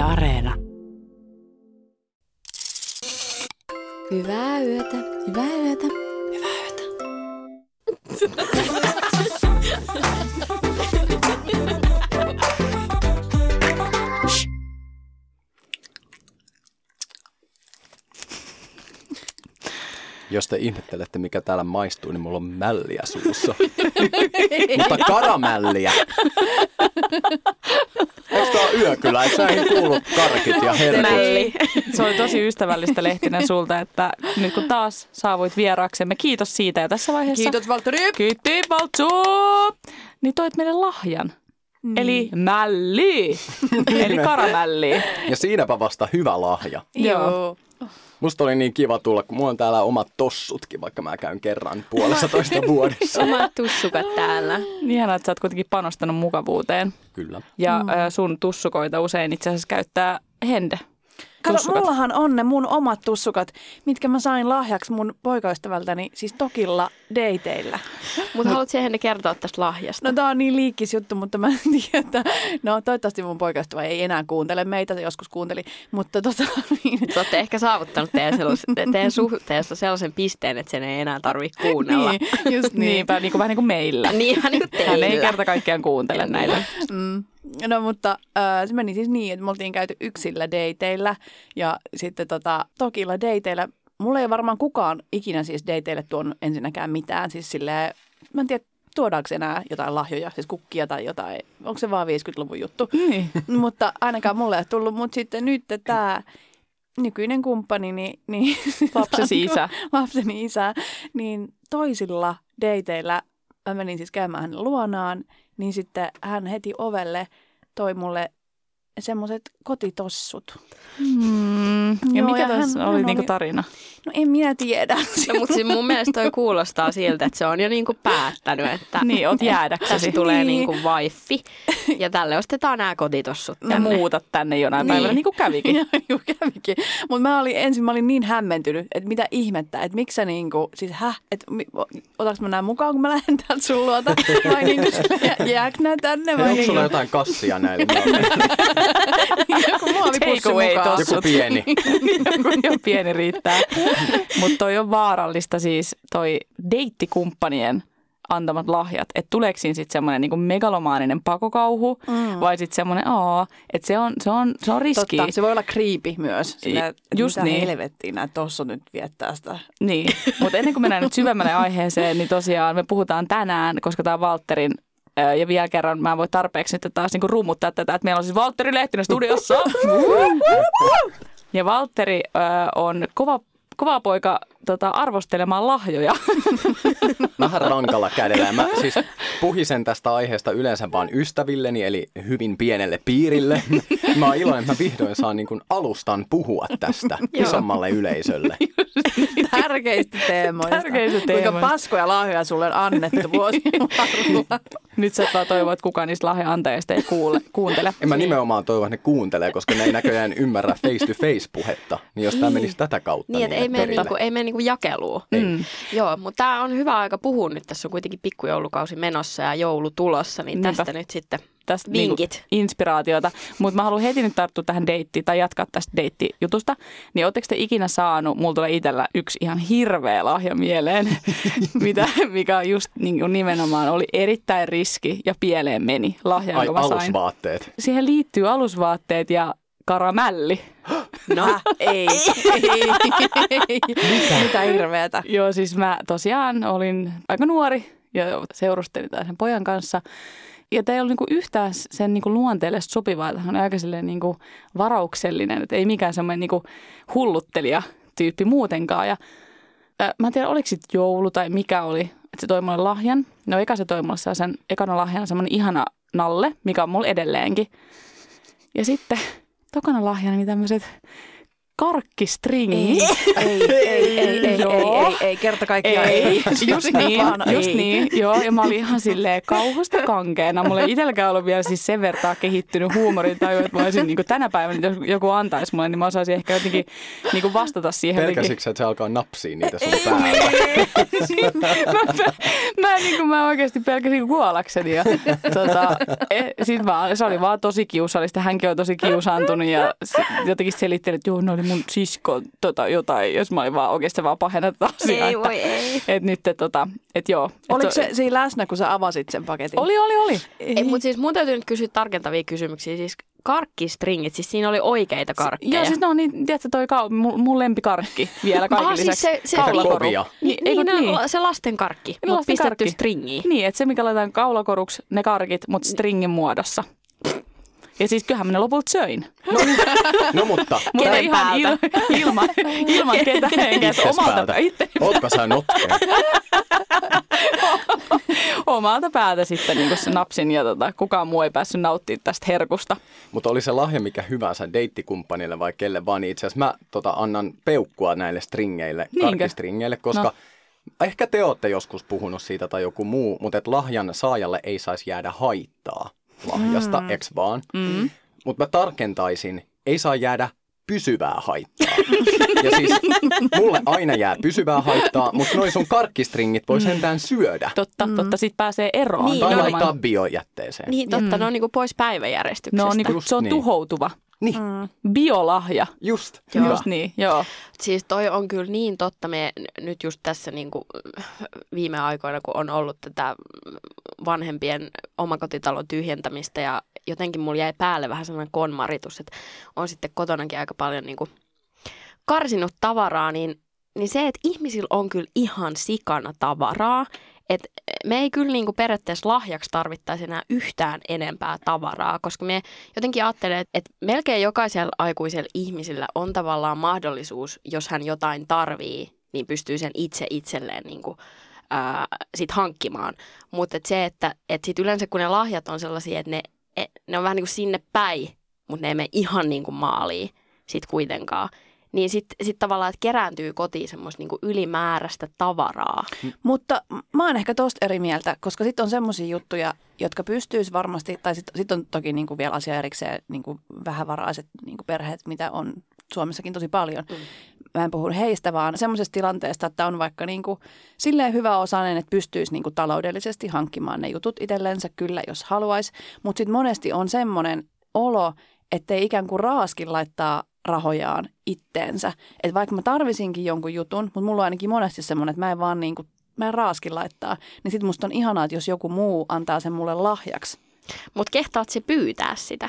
Yle Areena. Hyvää yötä. Hyvää yötä. Hyvää yötä. Jos te ihmettelette, mikä täällä maistuu, niin mulla on mälliä suussa. Mutta karamälliä. Eikö tää ole yökylä? Eikö näihin kuulu karkit ja herkut? Mälli. Se oli tosi ystävällistä Lehtinen sulta, että nyt kun taas saavuit vieraaksemme, kiitos siitä ja tässä vaiheessa. Kiitos Valtteri. Kiitti, Valtsu! Niin toit meille lahjan. Mm. Eli mälli. Eli karamälli. Ja siinäpä vasta hyvä lahja. Joo. Musta oli niin kiva tulla, kun mulla on täällä omat tossutkin, vaikka mä käyn kerran puolessa toista vuodessa. Omat tussukat täällä. Niin ihanaa, että sä oot kuitenkin panostanut mukavuuteen. Kyllä. Ja mm. sun tussukoita usein itse asiassa käyttää Hende. Kato, Tussukat. mullahan on ne mun omat tussukat, mitkä mä sain lahjaksi mun poikaystävältäni, siis Tokilla dateilla. Mutta haluat siihen kertoa tästä lahjasta? No tää on niin liikkis juttu, mutta mä en tiedä, että no toivottavasti mun poikaystävä ei enää kuuntele meitä, se joskus kuunteli, mutta tota niin, Te olette ehkä saavuttanut teidän, sellais- teidän suhteessa sellaisen pisteen, että sen ei enää tarvitse kuunnella. niin just niin. Niinpä, niin kuin, vähän niin kuin meillä. Niin niin kuin Hän ei teillä. kerta kaikkiaan kuuntele näitä. Mm. No mutta äh, se meni siis niin, että me oltiin käyty yksillä dateilla ja sitten tota, Tokilla dateilla. Mulla ei varmaan kukaan ikinä siis dateille tuonut ensinnäkään mitään. Siis silleen, mä en tiedä, tuodaanko enää jotain lahjoja, siis kukkia tai jotain. Onko se vaan 50-luvun juttu? Niin. mutta ainakaan mulle ei tullut. Mutta sitten nyt tämä nykyinen kumppani, niin, niin Lapsesi isä. lapseni isä, niin toisilla dateilla mä menin siis käymään hänen luonaan, niin sitten hän heti ovelle toi mulle semmoiset kotitossut. Mm. Ja Joo, mikä ja tässä hän- oli, hän niinku oli- tarina? No en minä tiedä. No, mutta siis mun mielestä toi kuulostaa siltä, että se on jo niinku päättänyt, että Niin, oot tästä jäädäksesi. tulee Niin. niinku waifi ja tälle ostetaan nämä kotitossut Ja tänne. muutat tänne jonain Niin. päivänä, niin kuin kävikin. Joo, juu, kävikin. Mutta mä olin ensin mä olin niin hämmentynyt, että mitä ihmettä, että miksi sä niinku, siis häh, että otaks mä nää mukaan, kun mä lähden täältä sun luota, vai niinku jääkö nää tänne, vai Onko niinku, sulla jotain kassia näille? joku muovipussi mukaan. Joku pieni. Joku jo pieni riittää. Mutta toi on vaarallista siis toi deittikumppanien antamat lahjat. Että tuleeko siinä sitten semmoinen niinku megalomaaninen pakokauhu mm. vai sitten semmoinen aa, että se on, se on, se on riski. Totta, se voi olla creepy myös. Sillä, Just mitä niin. helvettiä nämä tossa nyt viettää sitä. Niin, mutta ennen kuin mennään nyt syvemmälle aiheeseen, niin tosiaan me puhutaan tänään, koska tämä ö, ja vielä kerran mä en voi tarpeeksi nyt taas niinku rummuttaa tätä, että meillä on siis Valtteri Lehtinen studiossa. Ja Valtteri ö, on kova, kova poika tota, arvostelemaan lahjoja. Vähän rankalla kädellä. Mä siis puhisen tästä aiheesta yleensä vaan ystävilleni, eli hyvin pienelle piirille. Mä oon iloinen, että mä vihdoin saan niin kuin alustan puhua tästä isommalle yleisölle. Tärkeistä teemoista. Tärkeistä Kuinka teemoista. paskoja lahjoja sulle on annettu vuosien varrella. Nyt sä vaan toivot, että kukaan niistä lahjanantajista ei kuule, kuuntele. En mä nimenomaan toivo, että ne kuuntelee, koska ne ei näköjään ymmärrä face-to-face-puhetta. Niin jos tämä menisi tätä kautta, Niin, että ei mene, perille. niinku, ei mene niinku jakeluun. Mm. Joo, mutta tämä on hyvä aika puhua nyt. Tässä on kuitenkin pikkujoulukausi menossa ja joulu tulossa, niin Niinpä. tästä nyt sitten tästä Vinkit. Niinku inspiraatiota. Mutta mä haluan heti nyt tarttua tähän deittiin tai jatkaa tästä deittijutusta. Niin ootteko te ikinä saanut, mulla tulee itsellä yksi ihan hirveä lahja mieleen, mitä, mikä just niin kuin nimenomaan oli erittäin riski ja pieleen meni lahja, Ai jonka mä sain. alusvaatteet. Siihen liittyy alusvaatteet ja karamälli. No, ei, ei, ei. Mitä hirveätä. Joo, siis mä tosiaan olin aika nuori ja seurustelin sen pojan kanssa. Ja tämä ei ollut niinku yhtään sen niinku luonteelle sopivaa, että hän on aika niinku varauksellinen, että ei mikään semmoinen niinku hulluttelija tyyppi muutenkaan. Ja äh, mä en tiedä, oliko sitten joulu tai mikä oli, että se toi mulle lahjan. No eka se toi mulle sen ekana lahjana semmoinen ihana nalle, mikä on mulla edelleenkin. Ja sitten tokana lahjana niin tämmöiset karkkistringi. Ei, ei, ei, ei, ei, Joo. ei, ei, kerta kaikkiaan Ei, just niin, just ei. niin, joo, ja mä olin ihan silleen kauhusta kankeena. Mulla ei itselläkään ollut vielä siis sen vertaa kehittynyt huumorintaju, että mä olisin niin tänä päivänä, jos joku antaisi mulle, niin mä osaisin ehkä jotenkin niin vastata siihen. jotenkin. Pelkäsikö, että se alkaa napsia niitä sun päällä? mä, mä, niin kuin, mä oikeasti pelkäsin kuollakseni. Ja, tota, e, sit vaan, se oli vaan tosi kiusallista. Hänkin on tosi kiusaantunut ja sit jotenkin selitteli, että joo, ne oli mun sisko tota, jotain, jos mä olin vaan oikeasti vaan pahennat asiaa. Ei että, voi ei. että nyt, tota, että joo. Et Oliko se- se siinä läsnä, kun sä avasit sen paketin? Oli, oli, oli. ei mutta siis mun täytyy nyt kysyä tarkentavia kysymyksiä. Siis karkkistringit, siis siinä oli oikeita karkkeja. Joo, siis ne on niin, tiedätkö, toi kau, mun, mun lempikarkki vielä kaiken Ah, siis lisäksi. se- se- Kaulakoru. Niin, ei, niin, kun- niin. se lasten karkki, mutta pistetty stringiin. Niin, että se mikä laitetaan kaulakoruksi, ne karkit, mutta stringin muodossa. Ja siis kyllähän mä ne lopulta söin. No mutta, Mutta Kenen ihan il, ilman, ilman ketään enkä omalta, itse, ootko sä notkea? omalta päältä sitten niin se napsin ja tota, kukaan muu ei päässyt nauttimaan tästä herkusta. Mutta oli se lahja mikä hyvänsä deittikumppanille vai kelle vaan, niin itse asiassa mä tota, annan peukkua näille stringeille, Niinkö? karkkistringeille, koska No. ehkä te olette joskus puhunut siitä tai joku muu, mutta et lahjan saajalle ei saisi jäädä haittaa lahjasta, mm. eks vaan? Mm. Mutta mä tarkentaisin, ei saa jäädä pysyvää haittaa. ja siis mulle aina jää pysyvää haittaa, mutta noin sun karkkistringit voi sentään syödä. Totta, mm. totta, sit pääsee eroon. Niin, Tai no- laittaa biojätteeseen. Niin totta, ne on niinku pois päiväjärjestyksestä. No, niin kuin, Just se on niin. tuhoutuva. Niin, Biolahja. just. Joo. Just niin, joo. Siis toi on kyllä niin totta. Me nyt just tässä niinku viime aikoina, kun on ollut tätä vanhempien omakotitalon tyhjentämistä ja jotenkin mulla jäi päälle vähän sellainen konmaritus, että on sitten kotonakin aika paljon niinku karsinut tavaraa, niin, niin se, että ihmisillä on kyllä ihan sikana tavaraa, että me ei kyllä niinku periaatteessa lahjaksi tarvittaisi enää yhtään enempää tavaraa, koska me jotenkin ajattelen, että, melkein jokaisella aikuisella ihmisellä on tavallaan mahdollisuus, jos hän jotain tarvii, niin pystyy sen itse itselleen niinku, ää, sit hankkimaan. Mutta et se, että et sit yleensä kun ne lahjat on sellaisia, että ne, e, ne on vähän niin kuin sinne päin, mutta ne ei mene ihan niin kuin maaliin sit kuitenkaan. Niin sitten sit tavallaan, että kerääntyy kotiin semmoista niinku ylimääräistä tavaraa. Mutta mä oon ehkä tosta eri mieltä, koska sitten on semmoisia juttuja, jotka pystyisi varmasti, tai sitten sit on toki niinku vielä asia erikseen niinku vähävaraiset niinku perheet, mitä on Suomessakin tosi paljon. Mm. Mä en puhu heistä, vaan semmoisesta tilanteesta, että on vaikka niinku silleen hyvä osainen, että pystyisi niinku taloudellisesti hankkimaan ne jutut itsellensä kyllä, jos haluaisi. Mutta sitten monesti on semmoinen olo, ettei ikään kuin raaskin laittaa rahojaan itteensä. Että vaikka mä tarvisinkin jonkun jutun, mutta mulla on ainakin monesti semmoinen, että mä en vaan niin kuin, mä en raaskin laittaa. Niin sit musta on ihanaa, että jos joku muu antaa sen mulle lahjaksi. Mutta kehtaat se pyytää sitä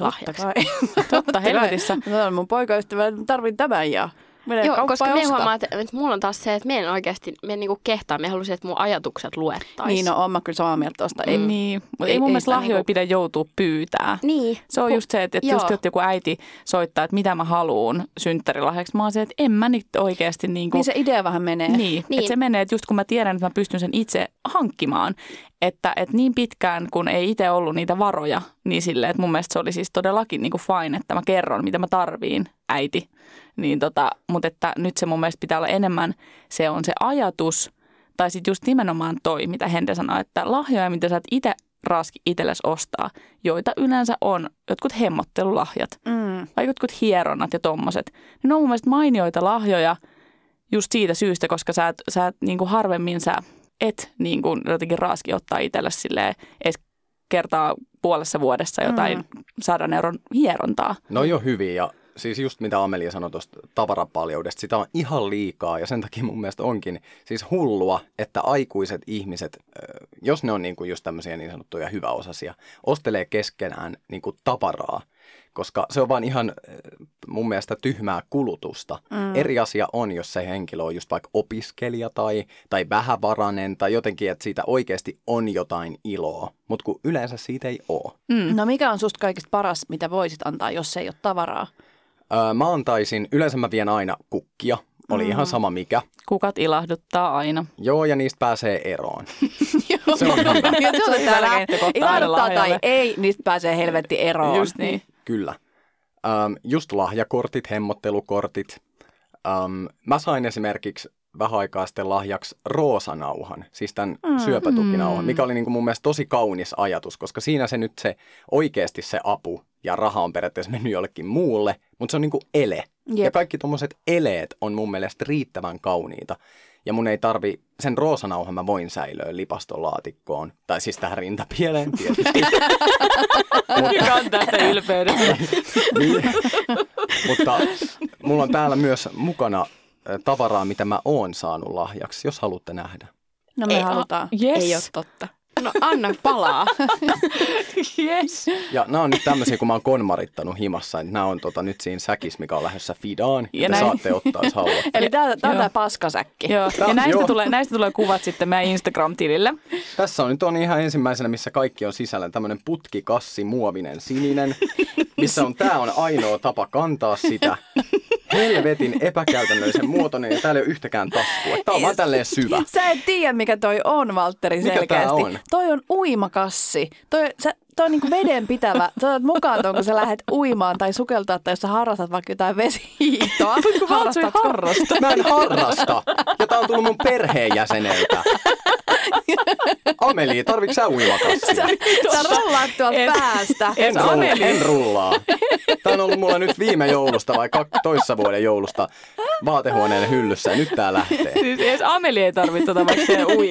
lahjaksi? kai. Totta helvetissä. Mun poikaystävä, tarvin tämän ja menen Joo, koska me huomaa, että, että mulla on taas se, että me en oikeasti, me en niinku kehtaa, me haluaisin, että mun ajatukset luettaisiin. Niin, no oon mä kyllä samaa mieltä tosta. Ei, Ei, niin, mutta ei- ei, mun mielestä lahjoja niinku- pidä joutua pyytää. Niin. Se on just se, että, että Joo. just että joku äiti soittaa, että mitä mä haluun synttärilahjaksi. Mä oon se, että en mä nyt oikeasti niin kuin, niin se idea vähän menee. Niin, Niin. niin. Että se menee, että just kun mä tiedän, että mä pystyn sen itse hankkimaan, että, että niin pitkään kun ei itse ollut niitä varoja, niin silleen, että mun mielestä se oli siis todellakin niin kuin fine, että mä kerron, mitä mä tarviin, äiti. Niin tota, mutta että nyt se mun mielestä pitää olla enemmän, se on se ajatus, tai sitten just nimenomaan toi, mitä Hende sanoi, että lahjoja, mitä sä et itse raski itsellesi ostaa, joita yleensä on jotkut hemmottelulahjat Mm. tai jotkut hieronnat ja tommoset. Niin ne on mun mielestä mainioita lahjoja just siitä syystä, koska sä et, sä et niin kuin harvemmin sä et niin kuin jotenkin raaski ottaa itselle silleen edes kertaa puolessa vuodessa jotain mm. sadan euron hierontaa. No jo hyvin ja siis just mitä Amelia sanoi tuosta tavarapaljoudesta, sitä on ihan liikaa ja sen takia mun mielestä onkin siis hullua, että aikuiset ihmiset, jos ne on niin kuin just tämmöisiä niin sanottuja hyväosaisia, ostelee keskenään niin kuin tavaraa, koska se on vaan ihan mun mielestä tyhmää kulutusta. Mm. Eri asia on, jos se henkilö on just vaikka opiskelija tai, tai vähävarainen tai jotenkin, että siitä oikeasti on jotain iloa, mutta kun yleensä siitä ei ole. Mm. No mikä on susta kaikista paras, mitä voisit antaa, jos se ei ole tavaraa? Öö, mä antaisin, yleensä mä vien aina kukkia, oli mm. ihan sama mikä. Kukat ilahduttaa aina. Joo, ja niistä pääsee eroon. Joo, Se on hyvä. se on hyvä lähtökohta Ilahduttaa tai ei, niistä pääsee helvetti eroon. Just niin. Kyllä. Ähm, just lahjakortit, hemmottelukortit. Ähm, mä sain esimerkiksi vähän aikaa sitten lahjaksi roosanauhan, siis tämän mm. syöpätukinauhan, mikä oli niin kuin mun mielestä tosi kaunis ajatus, koska siinä se nyt se oikeasti se apu ja raha on periaatteessa mennyt jollekin muulle, mutta se on niin kuin ele. Jep. Ja kaikki tuommoiset eleet on mun mielestä riittävän kauniita. Ja mun ei tarvi, sen roosanauhan mä voin säilöä lipaston laatikkoon. Tai siis tähän rintapieleen tietysti. Mutta, kantaa sitä ylpeydestä. niin, mutta mulla on täällä myös mukana tavaraa, mitä mä oon saanut lahjaksi, jos haluatte nähdä. No me ei, halutaan. Yes. Ei ole totta. No anna palaa. yes. Ja nämä on nyt tämmöisiä, kun mä oon konmarittanut himassa. Niin nämä on tota, nyt siinä säkissä, mikä on lähdössä Fidaan. Ja te näin. saatte ottaa, jos haluatte. Eli tämä on tämä paskasäkki. Joo. Ja näistä, joo. Tulee, näistä tulee kuvat sitten meidän Instagram-tilille. Tässä on nyt on ihan ensimmäisenä, missä kaikki on sisällä. Tämmöinen putkikassi, muovinen, sininen. Missä on, tämä on ainoa tapa kantaa sitä helvetin epäkäytännöllisen muotoinen ja täällä ei ole yhtäkään taskua. Tämä on vaan tälleen syvä. Sä et tiedä, mikä toi on, Valtteri, selkeästi. Mikä tää on? Toi on uimakassi. Toi, sä, toi on niinku veden pitävä. Sä otat mukaan tuon, kun sä lähdet uimaan tai sukeltaa tai jos sä harrastat vaikka jotain vesihiihtoa. Harrastatko? harrasta. Mä en harrasta. Ja tää on tullut mun perheenjäseneltä. Ameli, tarvitsetko sä uimakassia? Sä rullaat tuolta päästä. En, rulla, en rullaa. Tämä on ollut mulla nyt viime joulusta vai toissa vuoden joulusta vaatehuoneen hyllyssä ja nyt tää lähtee. Siis edes Ameli ei tarvitse tota, vaikka se ui.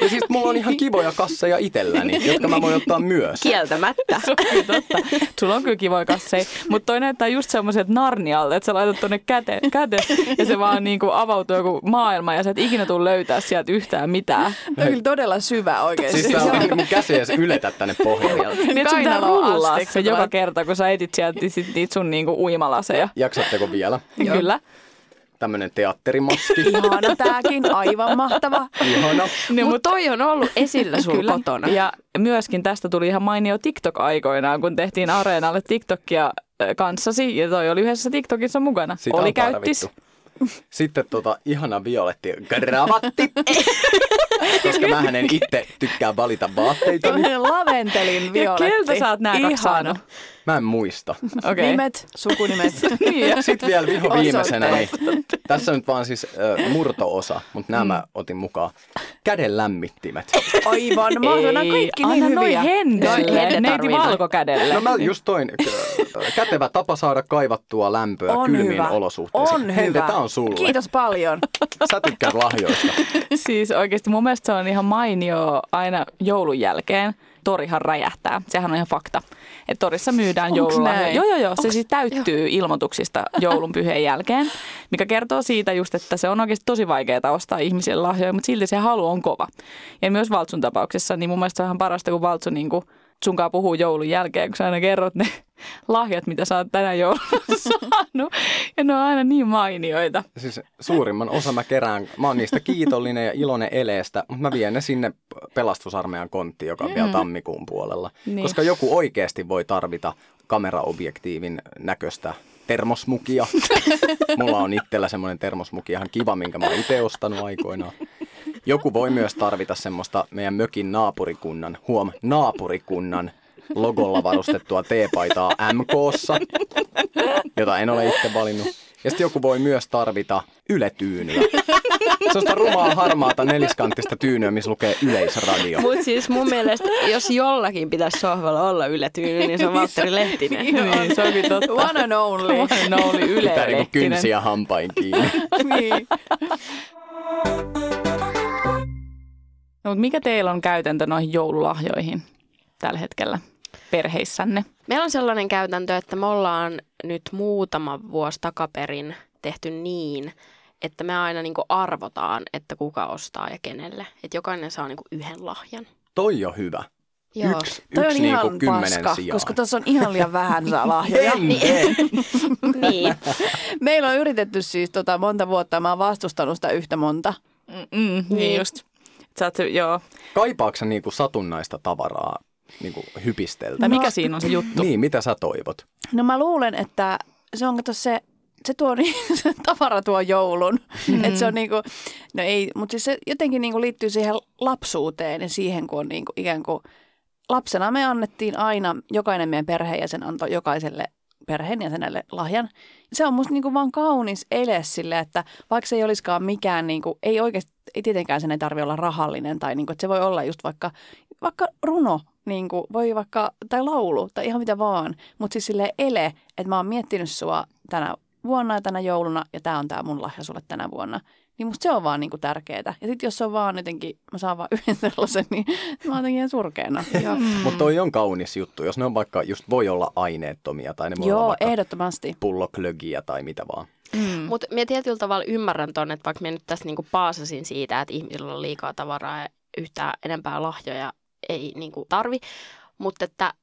Ja siis mulla on ihan kivoja kasseja itselläni, jotka mä voin ottaa myös. Kieltämättä. Se on kyllä totta. Sulla on kyllä kivoja kasseja, mutta toi näyttää just semmoiset narnialle, että sä laitat tonne käte, käte ja se vaan niinku avautuu joku maailma ja sä et ikinä tule löytää sieltä yhtään mitään. Tämä on kyllä todella syvä oikeasti. Siis tää on mun käsi edes yletä tänne pohjalle. Niin sun pitää rullaa se joka kerta, kun sä etit sieltä niitä sun niinku uimalaseja. Jaksatteko vielä? Kyllä tämmöinen teatterimaski. Ihana tääkin, aivan mahtava. Ihana. Niin, mutta toi on ollut esillä sun Kyllä. kotona. Ja myöskin tästä tuli ihan mainio TikTok aikoinaan, kun tehtiin Areenalle TikTokia kanssasi ja toi oli yhdessä TikTokissa mukana. Sitä oli käyttis. Sitten tota ihana violetti gravatti, koska mä en itse tykkää valita vaatteita. Laventelin violetti. Ja keltä sä oot nää kaksi saanut? Mä en muista. Okay. Nimet, sukunimet. niin, Sitten vielä viho viimeisenä, niin tässä on nyt vaan siis uh, murto-osa, mutta nämä mm. otin mukaan. Käden lämmittimet. Aivan, mahtavaa. kaikki niin Anna hyviä. Hendelle, neiti valkokädelle. No mä just toin kätevä tapa saada kaivattua lämpöä on kylmiin hyvä. olosuhteisiin. On Hende, hyvä. tää on sulle. Kiitos paljon. Sä tykkäät lahjoista. siis oikeasti mun mielestä se on ihan mainio aina joulun jälkeen torihan räjähtää. Sehän on ihan fakta. Että torissa myydään joulua. Joo, joo, joo. Se Onks? siis täyttyy jo. ilmoituksista joulun pyheen jälkeen, mikä kertoo siitä just, että se on oikeasti tosi vaikeaa ostaa ihmisille lahjoja, mutta silti se halu on kova. Ja myös Valtsun tapauksessa, niin mun mielestä se on ihan parasta, kun Valtsu niin kuin sunkaan puhuu joulun jälkeen, kun sä aina kerrot ne lahjat, mitä sä oot tänä jouluna saanut. Ja ne on aina niin mainioita. Siis suurimman osa mä kerään, mä oon niistä kiitollinen ja iloinen eleestä, mutta mä vien ne sinne pelastusarmeijan konttiin, joka on mm. vielä tammikuun puolella. Niin. Koska joku oikeasti voi tarvita kameraobjektiivin näköistä termosmukia. Mulla on itsellä semmoinen termosmuki ihan kiva, minkä mä oon itse ostanut aikoinaan. Joku voi myös tarvita semmoista meidän mökin naapurikunnan, huom, naapurikunnan logolla varustettua teepaitaa MKssa, jota en ole itse valinnut. Ja sitten joku voi myös tarvita yletyynyä. Sellaista rumaa harmaata neliskanttista tyynyä, missä lukee yleisradio. Mutta siis mun mielestä, jos jollakin pitäisi sohvalla olla yletyyny, niin se on Valtteri Lehtinen. niin, se onkin totta. One and only. One and only Yle Pitää niinku kynsiä hampain kiinni. niin. No, mutta mikä teillä on käytäntö noihin joululahjoihin tällä hetkellä perheissänne? Meillä on sellainen käytäntö, että me ollaan nyt muutama vuosi takaperin tehty niin, että me aina niin arvotaan, että kuka ostaa ja kenelle. Että jokainen saa niin yhden lahjan. Toi on hyvä. Joo. Yksi, Toi yksi on niin ihan paska, sijaan. koska tuossa on ihan liian vähän saa lahjoja. niin. niin. Meillä on yritetty siis tota monta vuotta, mä oon vastustanut sitä yhtä monta. Mm, mm, niin. niin just. Sä oot, joo. Kaipaatko niinku satunnaista tavaraa niinku hypisteltä? Tai mikä no, siinä on se juttu? Niin, mitä sä toivot? No mä luulen, että se on se se tuo niin, se tavara tuo joulun. Mm. Et se on niinku, no ei, mutta siis se jotenkin niinku liittyy siihen lapsuuteen ja siihen, kun on niinku ikään kuin lapsena me annettiin aina, jokainen meidän perheenjäsen antoi jokaiselle perheenjäsenelle lahjan. Se on musta niinku vaan kaunis ele sille, että vaikka se ei olisikaan mikään, niinku, ei oikeasti, ei tietenkään sen ei tarvitse olla rahallinen tai niinku, että se voi olla just vaikka, vaikka runo, niinku, voi vaikka, tai laulu tai ihan mitä vaan, mutta siis sille ele, että mä oon miettinyt sua tänä vuonna ja tänä jouluna ja tämä on tämä mun lahja sulle tänä vuonna. Niin musta se on vaan niinku tärkeää. Ja sitten jos se on vaan jotenkin, mä saan vaan yhden sellaisen, niin mä oon jotenkin ihan surkeana. Joo, Mm. Mutta toi on kaunis juttu, jos ne on vaikka, just voi olla aineettomia tai ne voi olla Joo vaikka ehdottomasti. pulloklögiä tai mitä vaan. Mm. Mutta minä tietyllä tavalla ymmärrän ton, että vaikka minä nyt tässä niinku paasasin siitä, että ihmisillä on liikaa tavaraa ja yhtään enempää lahjoja ei niinku tarvi, mutta että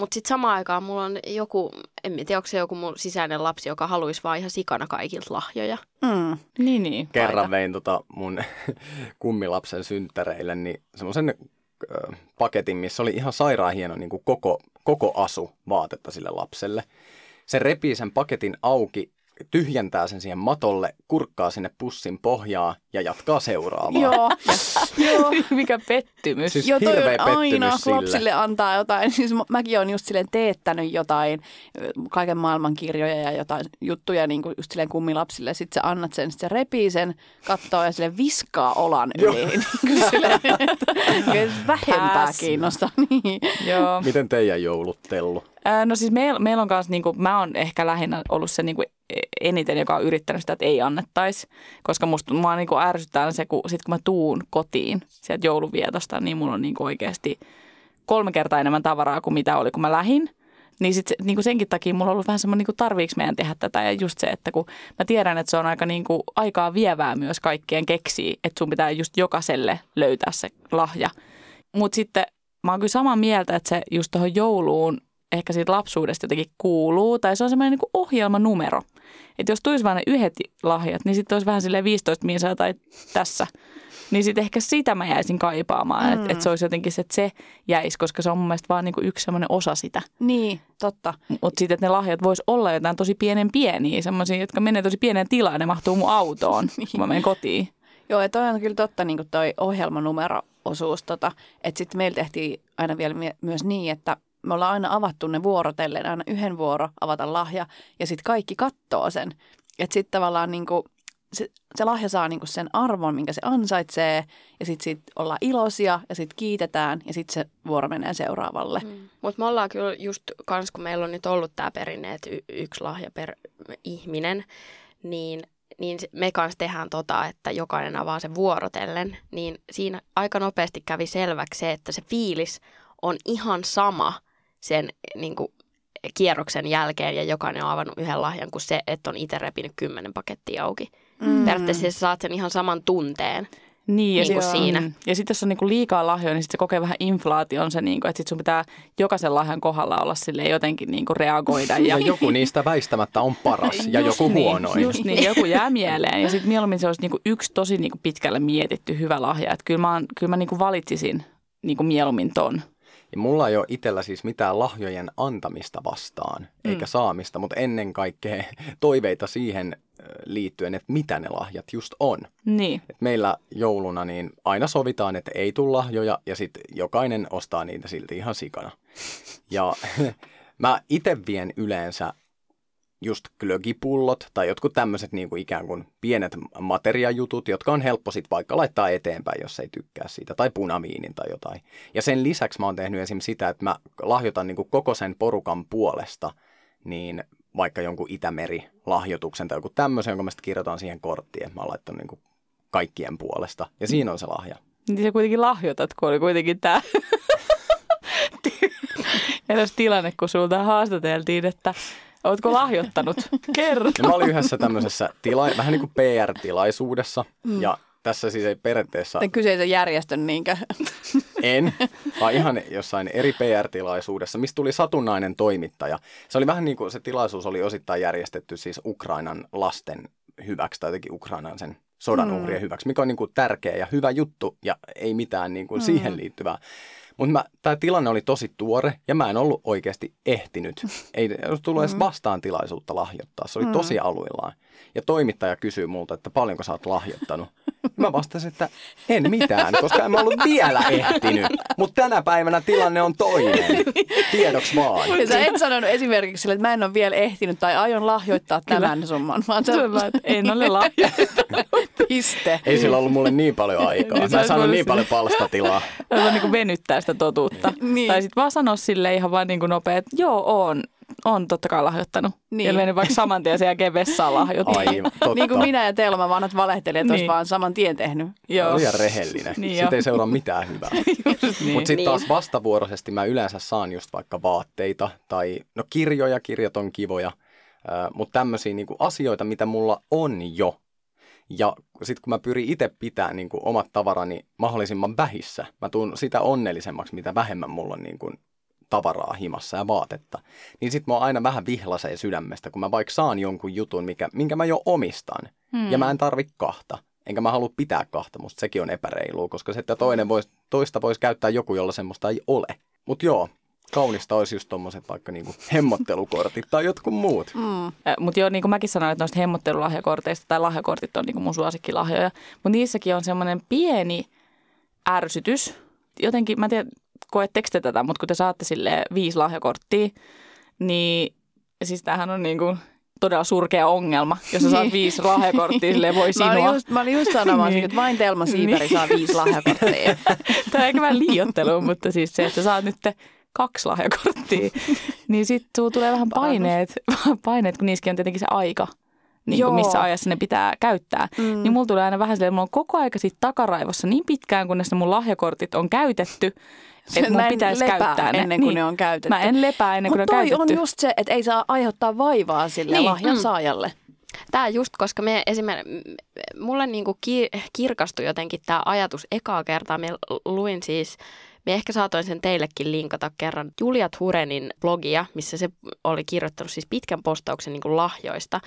mutta sitten samaan aikaan mulla on joku, en tiedä, onko se joku mun sisäinen lapsi, joka haluaisi vaan ihan sikana kaikilta lahjoja. Mm. Niin, niin. Kerran Paita. vein tota mun kummilapsen synttäreille niin semmoisen paketin, missä oli ihan sairaan hieno niin kuin koko, koko asu vaatetta sille lapselle. Se repii sen paketin auki, tyhjentää sen siihen matolle, kurkkaa sinne pussin pohjaa ja jatkaa seuraavaa. Joo, joo. Mikä pettymys. Siis Joo, toi hirveä on aina pettymys sille. lapsille antaa jotain. Siis mä- mäkin olen just silleen teettänyt jotain, kaiken maailman kirjoja ja jotain juttuja niin kuin just silleen kummilapsille. Sitten sä annat sen, sit se repii sen, kattoo ja sille viskaa olan Joo. yli. Niin kuin silleen, että vähempää kiinnostaa. Niin. Joo. Miten teidän jouluttellu? No siis meillä meil on kanssa, niinku, mä oon ehkä lähinnä ollut se niinku eniten, joka on yrittänyt sitä, että ei annettaisi. Koska musta mua niinku ärsyttää se, kun, sit kun mä tuun kotiin sieltä jouluvietosta, niin mulla on niinku oikeasti kolme kertaa enemmän tavaraa kuin mitä oli, kun mä lähin. Niin sit niinku senkin takia mulla on ollut vähän semmoinen, niinku tarviiks meidän tehdä tätä. Ja just se, että kun mä tiedän, että se on aika niinku aikaa vievää myös kaikkien keksiä, että sun pitää just jokaiselle löytää se lahja. Mutta sitten mä oon kyllä samaa mieltä, että se just tuohon jouluun ehkä siitä lapsuudesta jotenkin kuuluu, tai se on semmoinen niin ohjelmanumero. Että jos tulisi vain ne yhdet lahjat, niin sitten olisi vähän silleen 15 minsaa tai tässä. Niin sitten ehkä sitä mä jäisin kaipaamaan, mm. että et se olisi jotenkin se, että se jäisi, koska se on mun mielestä vaan niin yksi semmoinen osa sitä. niin, totta. Mutta sitten, että ne lahjat vois olla jotain tosi pienen pieniä, semmoisia, jotka menee tosi pieneen tilaan ja ne mahtuu mun autoon, kun mä menen kotiin. Joo, ja toi on kyllä totta, niin kuin toi ohjelmanumero-osuus, tota, että sitten meillä tehtiin aina vielä mie- myös niin, että me ollaan aina avattu ne vuorotellen, aina yhden vuoro avata lahja, ja sitten kaikki kattoo sen. Että sitten tavallaan niin kuin, se, se lahja saa niin sen arvon, minkä se ansaitsee, ja sitten sit ollaan iloisia, ja sitten kiitetään, ja sitten se vuoro menee seuraavalle. Mm. Mutta me ollaan kyllä just kans, kun meillä on nyt ollut tämä perinne, että y- yksi lahja per ihminen, niin, niin me kanssa tehdään tota, että jokainen avaa sen vuorotellen, niin siinä aika nopeasti kävi selväksi se, että se fiilis on ihan sama sen niin kuin, kierroksen jälkeen ja jokainen on avannut yhden lahjan kuin se, että on itse repinyt kymmenen pakettia auki. Mm. Periaatteessa sä saat sen ihan saman tunteen. Niin, ja Niin kuin siinä. Mm. Ja sitten jos on niinku liikaa lahjoja, niin sitten se kokee vähän inflaation se, niinku, että sit sun pitää jokaisen lahjan kohdalla olla sille jotenkin niinku reagoida. Ja Ja, joku niistä väistämättä on paras ja Just joku niin, huonoin. Just niin, joku jää mieleen. Ja sitten mieluummin se olisi niinku yksi tosi niinku pitkälle mietitty hyvä lahja. Että kyllä mä, oon- kyllä mä niinku valitsisin niinku mieluummin ton. Ja mulla ei ole itsellä siis mitään lahjojen antamista vastaan, eikä saamista, mutta ennen kaikkea toiveita siihen liittyen, että mitä ne lahjat just on. Niin. Et meillä jouluna niin aina sovitaan, että ei tule lahjoja ja sitten jokainen ostaa niitä silti ihan sikana. Ja mä itse vien yleensä just glögipullot tai jotkut tämmöiset niin ikään kuin pienet materiajutut, jotka on helppo sitten vaikka laittaa eteenpäin, jos ei tykkää siitä, tai punaviinin tai jotain. Ja sen lisäksi mä oon tehnyt esim. sitä, että mä lahjoitan niin kuin koko sen porukan puolesta, niin vaikka jonkun Itämeri-lahjoituksen tai joku tämmöisen, jonka mä sitten kirjoitan siihen korttiin, että mä oon laittanut niin kuin kaikkien puolesta. Ja siinä on se lahja. Niin sä kuitenkin lahjoitat, kun oli kuitenkin tämä eräs tilanne, kun sulta haastateltiin, että ootko lahjoittanut? Kerro. Ja mä olin yhdessä tämmöisessä tila- vähän niin kuin PR-tilaisuudessa, ja tässä siis ei periaatteessa Tämän kyseisen järjestön niinkö? en, vaan ihan jossain eri PR-tilaisuudessa, mistä tuli satunnainen toimittaja. Se oli vähän niin kuin se tilaisuus oli osittain järjestetty siis Ukrainan lasten hyväksi tai jotenkin Ukrainan sen sodan Mm. uhrien hyväksi, mikä on niin kuin tärkeä ja hyvä juttu ja ei mitään niin kuin siihen liittyvää. Mutta tämä tilanne oli tosi tuore ja mä en ollut oikeasti ehtinyt. Ei tullut edes vastaan tilaisuutta lahjoittaa. Se oli tosi aluillaan. Ja toimittaja kysyy multa, että paljonko sä oot lahjoittanut. Mä vastasin, että en mitään, koska en mä ollut vielä ehtinyt. Mutta tänä päivänä tilanne on toinen. Tiedoksi vaan. Ja sä et sanonut esimerkiksi sille, että mä en ole vielä ehtinyt tai aion lahjoittaa tämän summan, vaan sä Se on vaan, että en ole lahjoittanut. piste. Ei sillä ollut mulle niin paljon aikaa. Niin, Mä en sä saanut oot niin paljon palstatilaa. Vaan niin kuin venyttää sitä totuutta. Niin. Tai sitten vaan sanoa sille ihan vaan niin kuin nopea, että joo, on, on totta kai lahjoittanut. Niin. Niin. Ja mennyt vaikka saman tien sen jälkeen vessaan lahjoittaa. Aivan, totta. Niin kuin minä ja Telma vanhat valehtelijat niin. olisi Niin. vaan saman tien tehnyt. Joo. Liian rehellinen. Niin jo. ei seuraa mitään hyvää. Just niin. Mutta sitten Niin. taas vastavuoroisesti mä yleensä saan just vaikka vaatteita tai no kirjoja, kirjat on kivoja, mutta tämmöisiä niinku asioita, mitä mulla on jo. Ja sitten kun mä pyrin itse pitämään niinku omat tavarani mahdollisimman vähissä, mä tuun sitä onnellisemmaksi, mitä vähemmän mulla on niinku tavaraa himassa ja vaatetta. Niin sitten mä aina vähän vihlaseen sydämestä, kun mä vaikka saan jonkun jutun, mikä, minkä mä jo omistan. Hmm. Ja mä en tarvi kahta. Enkä mä halua pitää kahta, musta sekin on epäreilua, koska se, että toinen vois, toista voisi käyttää joku, jolla semmoista ei ole. Mutta joo, kaunista olisi just tommoset vaikka niinku hemmottelukortit tai jotkut muut. Mm. Mutta joo, niin kuin mäkin sanoin, että noista hemmottelulahjakorteista tai lahjakortit on niin kuin mun suosikkilahjoja. Mutta niissäkin on semmoinen pieni ärsytys. Jotenkin, mä en tiedä, koetteko te tätä, mutta kun te saatte sille viisi lahjakorttia, niin siis tämähän on niin kuin todella surkea ongelma, jos sä saat Niin. viisi lahjakorttia, silleen voi Mä olin sinua. just, mä olin just sanomassa, Niin. että vain Telma Siiperi Niin. saa viisi lahjakortteja. Tämä on ehkä vähän liiottelu, mutta siis se, että sä saat nyt kaksi lahjakorttia, niin sitten tulee vähän paineet, paineet, kun niissäkin on tietenkin se aika, niin kuin missä ajassa ne pitää käyttää. Mm. Niin mulla tulee aina vähän silleen, että mulla on koko aika siitä takaraivossa niin pitkään, kunnes ne mun lahjakortit on käytetty, että mun Mä en pitäisi lepää käyttää ne. ennen kuin ne on käytetty. Mä en lepää ennen kuin Mutta ne on toi on käytetty. just se, että ei saa aiheuttaa vaivaa sille Niin. lahjan Mm. saajalle. Tämä just, koska me esimerkiksi, mulle niinku ki- kirkastui jotenkin tämä ajatus ekaa kertaa. Me luin siis, me ehkä saatoin sen teillekin linkata kerran Julia Hurenin blogia, missä se oli kirjoittanut siis pitkän postauksen niinku lahjoista.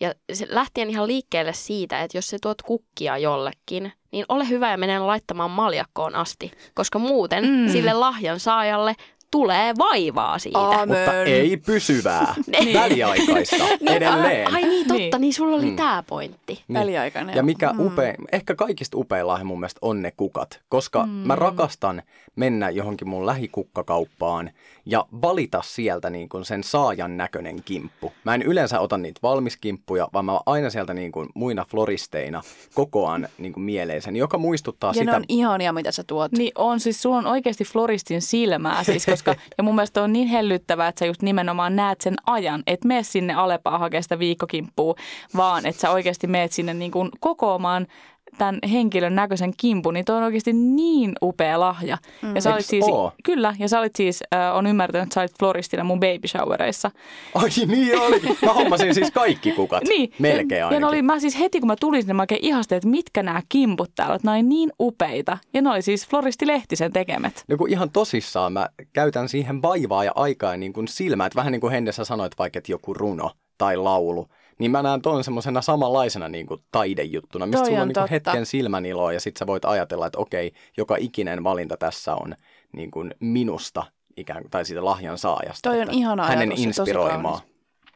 Ja se lähtien ihan liikkeelle siitä, että jos sä tuot kukkia jollekin, niin ole hyvä ja mene laittamaan maljakkoon asti, koska muuten Mm. sille lahjan saajalle tulee vaivaa siitä. Aamen. Mutta ei pysyvää, väliaikaista, edelleen. Ai niin, totta, Niin. niin, niin sulla oli Mm. tämä pointti. Niin. Väliaikainen. Ja mikä Mm. upea, ehkä kaikista upein lahja mun mielestä on ne kukat, koska mm. mä rakastan mennä johonkin mun lähikukkakauppaan ja valita sieltä niin kuin sen saajan näköinen kimppu. Mä en yleensä ota niitä valmiskimppuja, vaan mä aina sieltä niin kuin muina floristeina kokoan niin kuin mieleisen, joka muistuttaa Ja sitä. on ihania, mitä sä tuot. Niin on, siis sulla on oikeasti floristin silmää siis, koska, ja mun mielestä on niin hellyttävää, että sä just nimenomaan näet sen ajan, että mene sinne Alepaan hakemaan sitä viikkokimppua, vaan että sä oikeasti meet sinne niin kuin kokoamaan tämän henkilön näköisen kimpun, niin toi on oikeasti niin upea lahja. Mm. Ja sä olit siis, oo? kyllä, ja sä olit siis, äh, on ymmärtänyt, että sä olit floristina mun baby showereissa. Ai niin oli. Mä hommasin siis kaikki kukat. Niin. Melkein ja, ainakin. ja ne oli, mä siis heti kun mä tulin sinne, mä oikein ihastelin, että mitkä nämä kimput täällä, että nämä oli niin upeita. Ja ne oli siis Floristi Lehtisen tekemät. No kun ihan tosissaan mä käytän siihen vaivaa ja aikaa ja niin kuin silmää, että vähän niin kuin Hendessä sanoit vaikka, että joku runo tai laulu, niin mä näen ton semmoisena samanlaisena niin kuin taidejuttuna, mistä Toi sulla on, niin kuin hetken silmäniloa ja sit sä voit ajatella, että okei, joka ikinen valinta tässä on niin kuin minusta ikään kuin, tai siitä lahjan saajasta. Toi on ihana Hänen ajatus inspiroimaa.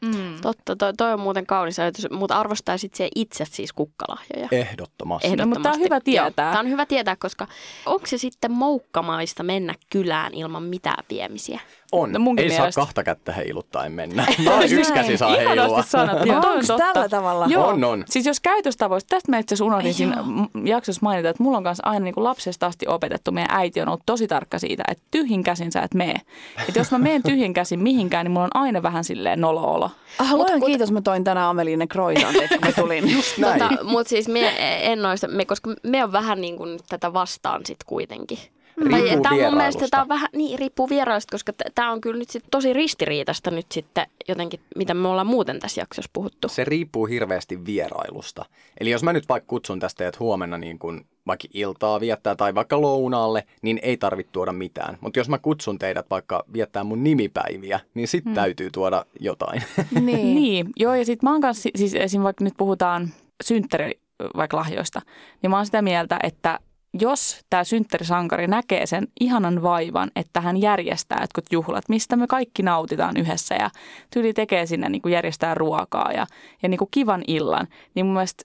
Mm. Totta, toi, toi on muuten kaunis ajatus, mutta arvostaa sitten se itse siis kukkalahjoja. Ehdottomasti. Ehdottomasti. mutta tää on hyvä tietää. Tämä on hyvä tietää, koska onko se sitten moukkamaista mennä kylään ilman mitään viemisiä? On. No munkin Ei mielestä. saa kahta kättä heiluttaen mennä. Vaan yksi käsi saa heilua. Sanottu. Joo, Onko tällä tavalla? Joo. On, on. Siis jos käytöstavoista, tästä mä itse asiassa unohdin siinä joo. jaksossa mainita, että mulla on kanssa aina niin kuin lapsesta asti opetettu, meidän äiti on ollut tosi tarkka siitä, että tyhjin käsin sä et mene. Että jos mä menen tyhjin käsin mihinkään, niin mulla on aina vähän silleen nolo-olo. Ah, luojan kiitos, mä toin tänään Ameline croissantit, kun mä tulin. Just näin. Tota, mutta siis me en noista, me, koska me on vähän niin kuin tätä vastaan sitten kuitenkin. Riippuu Tämä on mun mielestä tää on vähän, niin riippuu vierailusta, koska tämä on kyllä nyt sit tosi ristiriitasta nyt sitten jotenkin, mitä me ollaan muuten tässä jaksossa puhuttu. Se riippuu hirveästi vierailusta. Eli jos mä nyt vaikka kutsun tästä teidät huomenna niin kuin vaikka iltaa viettää tai vaikka lounaalle, niin ei tarvitse tuoda mitään. Mutta jos mä kutsun teidät vaikka viettää mun nimipäiviä, niin sit hmm. täytyy tuoda jotain. niin. Niin, joo ja sitten mä oon kanssa, siis esim. vaikka nyt puhutaan synttäri vaikka lahjoista, niin mä oon sitä mieltä, että jos tämä synttärisankari näkee sen ihanan vaivan, että hän järjestää jotkut juhlat, mistä me kaikki nautitaan yhdessä ja tyyli tekee sinne niin kuin järjestää ruokaa ja, ja niin kuin kivan illan, niin mun mielestä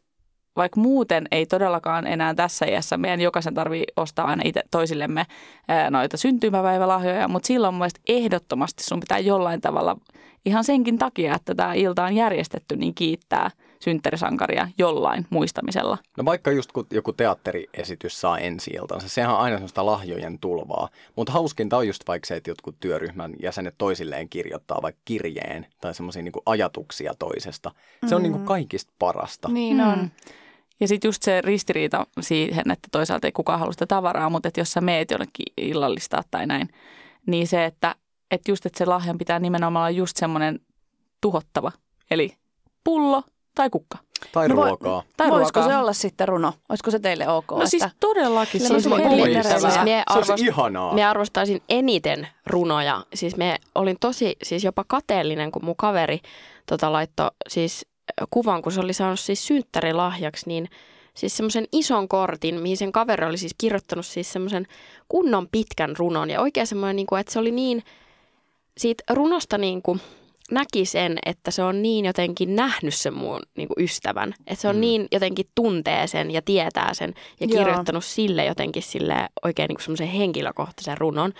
vaikka muuten ei todellakaan enää tässä iässä, meidän jokaisen tarvii ostaa aina itse toisillemme noita syntymäpäivälahjoja, mutta silloin mun ehdottomasti sun pitää jollain tavalla ihan senkin takia, että tämä ilta on järjestetty, niin kiittää synttärisankaria jollain muistamisella. No vaikka just kun joku teatteriesitys saa ensi iltansa, sehän on aina sellaista lahjojen tulvaa. Mutta hauskinta on just vaikka se, että jotkut työryhmän jäsenet toisilleen kirjoittaa vaikka kirjeen tai semmoisia niinku ajatuksia toisesta. Se on Mm. niinku kaikista parasta. Niin on. Mm. Ja sitten just se ristiriita siihen, että toisaalta ei kukaan halua sitä tavaraa, mutta että jos sä meet jollekin illallistaa tai näin, niin se, että, että just että se lahjan pitää nimenomaan olla just semmoinen tuhottava. Eli pullo tai kukka. Tai No voi- ruokaa. Tai Voisiko ruokaa. se olla sitten runo? Olisiko se teille ok? No siis että... todellakin. Kyllä Se siis. Siis mie Se olisi arvost- ihanaa. Minä arvostaisin eniten runoja. Siis me olin tosi, siis jopa kateellinen, kun mun kaveri tota, laittoi siis kuvan, kun se oli saanut siis synttärilahjaksi, niin siis semmoisen ison kortin, mihin sen kaveri oli siis kirjoittanut siis semmoisen kunnon pitkän runon. Ja oikein semmoinen, niin kuin, että se oli niin, siitä runosta niin kuin näki sen, että se on niin jotenkin nähnyt sen mun niin kuin ystävän. Että se on Mm. niin jotenkin tuntee sen ja tietää sen ja Joo. kirjoittanut sille jotenkin sille oikein niin semmoisen henkilökohtaisen runon.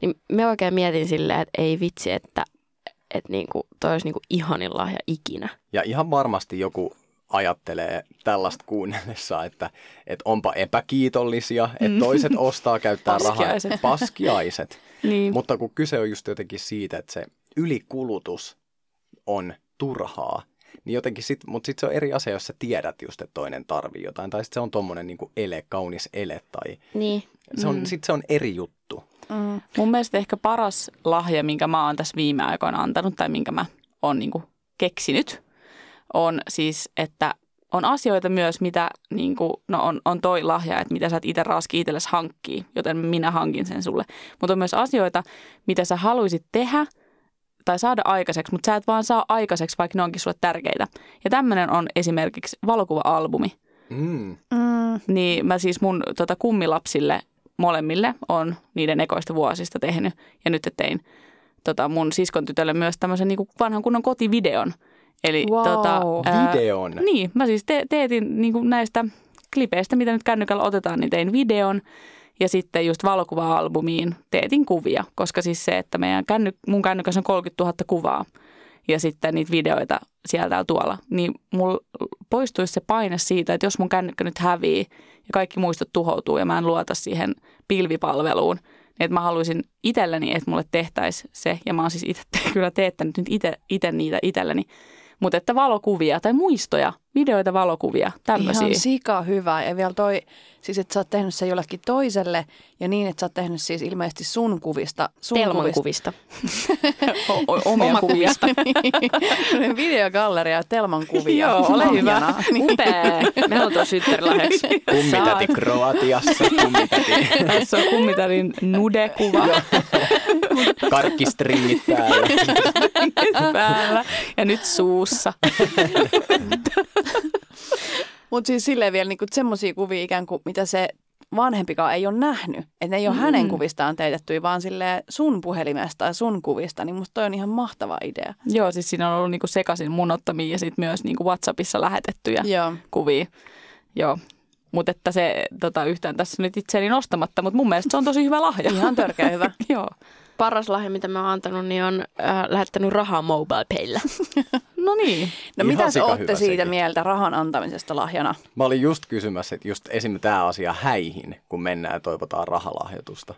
Niin me oikein mietin silleen, että ei vitsi, että, että niin kuin, toi olisi niin kuin ihanin lahja ikinä. Ja ihan varmasti joku ajattelee tällaista kuunnellessa, että, että onpa epäkiitollisia, että toiset ostaa, käyttää rahaa. Paskiaiset. Paskiaiset. Niin. Mutta kun kyse on just jotenkin siitä, että se ylikulutus on turhaa, niin jotenkin sit, mutta sitten se on eri asia, jos sä tiedät just, että toinen tarvii jotain, tai sitten se on tommonen niinku ele, kaunis ele, tai Niin. se on, Mm. mm. sit se on eri juttu. Mm. Mun mielestä ehkä paras lahja, minkä mä oon tässä viime aikoina antanut tai minkä mä oon niin keksinyt, on siis, että on asioita myös, mitä niin kuin, no on, on toi lahja, että mitä sä et itse raski itsellesi hankkii, joten minä hankin sen sulle. Mutta on myös asioita, mitä sä haluaisit tehdä tai saada aikaiseksi, mutta sä et vaan saa aikaiseksi, vaikka ne onkin sulle tärkeitä. Ja tämmöinen on esimerkiksi valokuva-albumi. Mm. Mm. Niin mä siis mun tota, kummilapsille molemmille on niiden ekoista vuosista tehnyt. Ja nyt tein tota, mun siskon tytölle myös tämmöisen niin vanhan kunnon kotivideon. Eli Wow. tota, ää, Videon. Niin, mä siis te- teetin niin kuin näistä klipeistä, mitä nyt kännykällä otetaan, niin tein videon. Ja sitten just valokuva-albumiin teetin kuvia, koska siis se, että meidän känny, mun kännykässä on 30 000 kuvaa ja sitten niitä videoita sieltä ja tuolla, niin mulla poistuisi se paine siitä, että jos mun kännykkä nyt hävii ja kaikki muistot tuhoutuu ja mä en luota siihen pilvipalveluun, niin että mä haluaisin itselleni, että mulle tehtäisi se, ja mä oon siis itse kyllä teettänyt nyt itse niitä itselleni, mutta että valokuvia tai muistoja, videoita, valokuvia, tämmöisiä. Ihan sika hyvä. Ja vielä toi, siis että sä oot tehnyt sen jollekin toiselle ja niin, että sä oot tehnyt siis ilmeisesti sun kuvista. Sun Telman kuvista. O- o- omia Oma kuvia. Niin. Videogalleria ja Telman kuvia. Joo, ole hyvä. Niin. Upea. Me halutaan synttärilahjaksi. Kummitäti Kroatiassa, kummitäti Tässä on kummitärin nude-kuva karkkistringit päällä. päällä ja nyt suussa. Mutta siis silleen vielä niinku semmoisia kuvia ikään kuin, mitä se vanhempikaan ei ole nähnyt. Että ne ei ole mm. hänen kuvistaan teetetty, vaan sille sun puhelimesta ja sun kuvista. Niin musta toi on ihan mahtava idea. Joo, siis siinä on ollut niinku sekaisin mun ottamia ja sitten myös niinku WhatsAppissa lähetettyjä Joo. kuvia. Joo. Mutta että se tota, yhtään tässä nyt itseäni nostamatta, mutta mun mielestä se on tosi hyvä lahja. Ihan törkeä hyvä. Joo. Paras lahja, mitä mä oon antanut, niin on äh, lähettänyt rahaa MobilePaylla. No niin. No Ihan mitä olette hyvä siitä sekin. mieltä rahan antamisesta lahjana? Mä olin just kysymässä, että just esim. tämä asia häihin, kun mennään ja toivotaan rahalahjoitusta.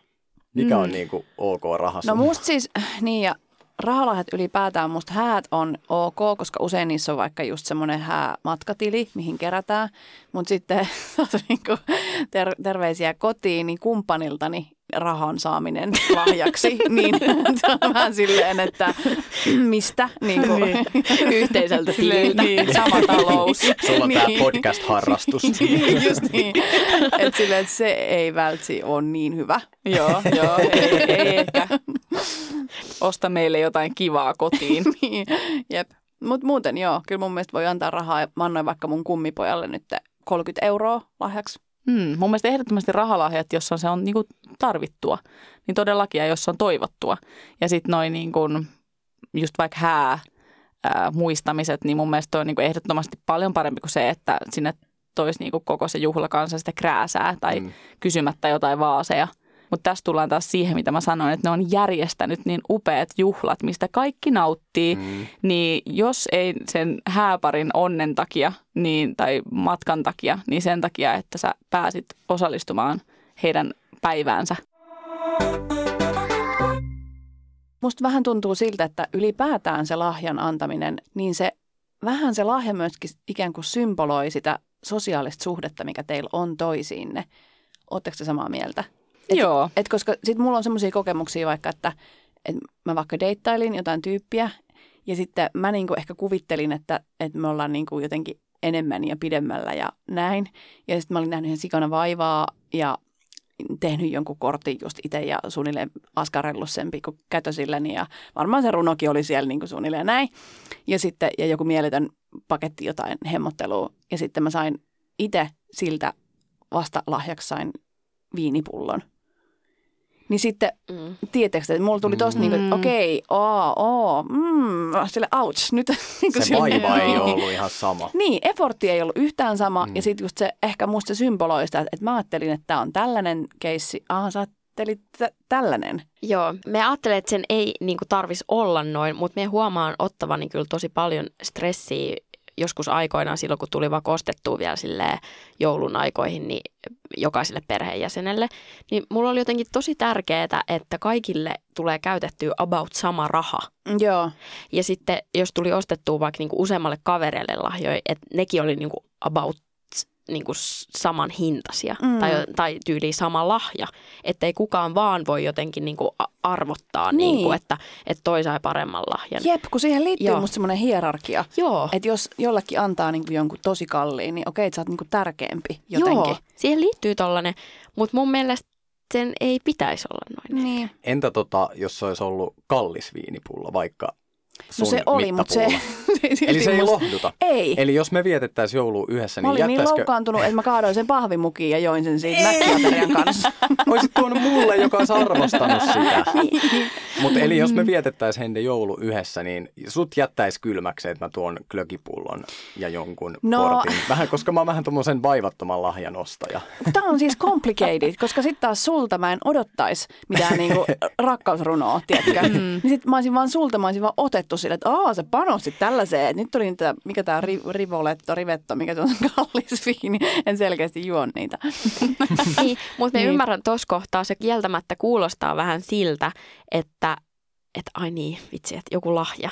Mikä on niin kuin ok rahassa? No musta siis, niin ja rahalahjat ylipäätään musta häät on ok, koska usein niissä on vaikka just semmoinen häämatkatili, mihin kerätään. Mutta sitten niinku, ter- terveisiä kotiin, niin kumppaniltani rahan saaminen lahjaksi, niin se on vähän silleen, että mistä? Niin kuin, Yhteiseltä tililtä. Niin, sama talous. Sulla on Niin. tämä podcast-harrastus. niin, just niin. Että silleen, että se ei vältsi ole niin hyvä. joo, joo, ei, ei ehkä. Osta meille jotain kivaa kotiin. niin, jep. Mutta muuten joo, kyllä mun mielestä voi antaa rahaa. Ja Mä annoin vaikka mun kummipojalle nyt 30 euroa lahjaksi. Hmm, mun mielestä ehdottomasti rahalahjat, jos on, se on niinku tarvittua, niin todellakin, ja jos se on toivottua. Ja sitten noin niinku, just vaikka hää, ää, muistamiset, niin mun mielestä on niinku ehdottomasti paljon parempi kuin se, että sinne kattoisi niin koko se juhlakansa sitä krääsää tai Mm. mm. kysymättä jotain vaaseja. Mutta tässä tullaan taas siihen, mitä mä sanoin, että ne on järjestänyt niin upeat juhlat, mistä kaikki nauttii. Mm. Niin jos ei sen hääparin onnen takia niin, tai matkan takia, niin sen takia, että sä pääsit osallistumaan heidän päiväänsä. Musta vähän tuntuu siltä, että ylipäätään se lahjan antaminen, niin se vähän se lahja myöskin ikään kuin symboloi sitä sosiaalista suhdetta, mikä teillä on toisiinne. Oletteko te samaa mieltä? Et, Joo. Et koska sit mulla on semmoisia kokemuksia vaikka, että et mä vaikka deittailin jotain tyyppiä ja sitten mä niinku ehkä kuvittelin, että, että me ollaan niinku jotenkin enemmän ja pidemmällä ja näin. Ja sitten mä olin nähnyt ihan sikana vaivaa ja tehnyt jonkun kortin just itse ja suunnilleen askarellut sen pikku kätösilläni ja varmaan se runokin oli siellä niin kuin suunnilleen näin. Ja sitten ja joku mieletön paketti jotain hemmottelua ja sitten mä sain itse siltä vasta lahjaksi sain viinipullon. Niin sitten, Mm. tietääkö että mulla tuli tosta mm. niin kuin, että okei, oo, oo, mm, sille ouch, nyt niin kuin Se sille- vaiva ei Niin. ollut ihan sama. Niin, effortti ei ollut yhtään sama. Mm. Ja sitten just se, ehkä musta se symboloi sitä, että, että mä ajattelin, että tämä on tällainen keissi. Aha, sä ajattelit tä- tällainen. Joo, me ajattelen, että sen ei niin tarvitsisi olla noin, mutta me huomaan ottavani kyllä tosi paljon stressiä joskus aikoinaan silloin, kun tuli vaikka ostettua vielä silleen joulun aikoihin niin jokaiselle perheenjäsenelle, niin mulla oli jotenkin tosi tärkeää, että kaikille tulee käytettyä about sama raha. Joo. Ja sitten jos tuli ostettua vaikka niinku useammalle kavereille lahjoja, että nekin oli niinku about niinku s- saman hintaisia Mm. tai, tai tyyli sama lahja. Että ei kukaan vaan voi jotenkin niinku a- arvottaa, Niin. niinku, että, että toi sai paremman lahjan. Jep, kun siihen liittyy Joo. musta semmoinen hierarkia. Joo. Että jos jollekin antaa niin jonkun tosi kalliin, niin okei, että sä oot niin tärkeämpi jotenkin. Joo, siihen liittyy tollanen, mutta mun mielestä sen ei pitäisi olla noin. Niin. Entä tota, jos se olisi ollut kallis viinipullo, vaikka No se oli, mutta se... Eli se ei musta- lohduta. Ei. Eli jos me vietettäisiin joulua yhdessä, Mä niin olin niin jättäisikö... loukkaantunut, että mä kaadoin sen pahvimukiin ja join sen siitä mäkkiaterian kanssa. Olisit tuonut mulle, joka olisi arvostanut sitä. Niin. Mutta eli jos me vietettäisiin heidän joulu yhdessä, niin sut jättäisi kylmäksi, että mä tuon klökipullon ja jonkun No. kortin. Vähän, koska mä oon vähän tommosen vaivattoman lahjan ostaja. Tämä on siis complicated, koska sitten taas sulta mä en odottaisi mitään niinku rakkausrunoa, tiedätkö? Mm. Niin sitten mä olisin vaan sulta, mä olisin vaan otettu sille, että aa, sä panostit tällaiseen. Et nyt tuli niitä, mikä tämä ri, rivoletto, rivetto, mikä se on kallis viini. En selkeästi juon niitä. niin, mutta me Niin. ymmärrän tuossa kohtaa, se kieltämättä kuulostaa vähän siltä, että että ai niin, vitsi, että joku lahja.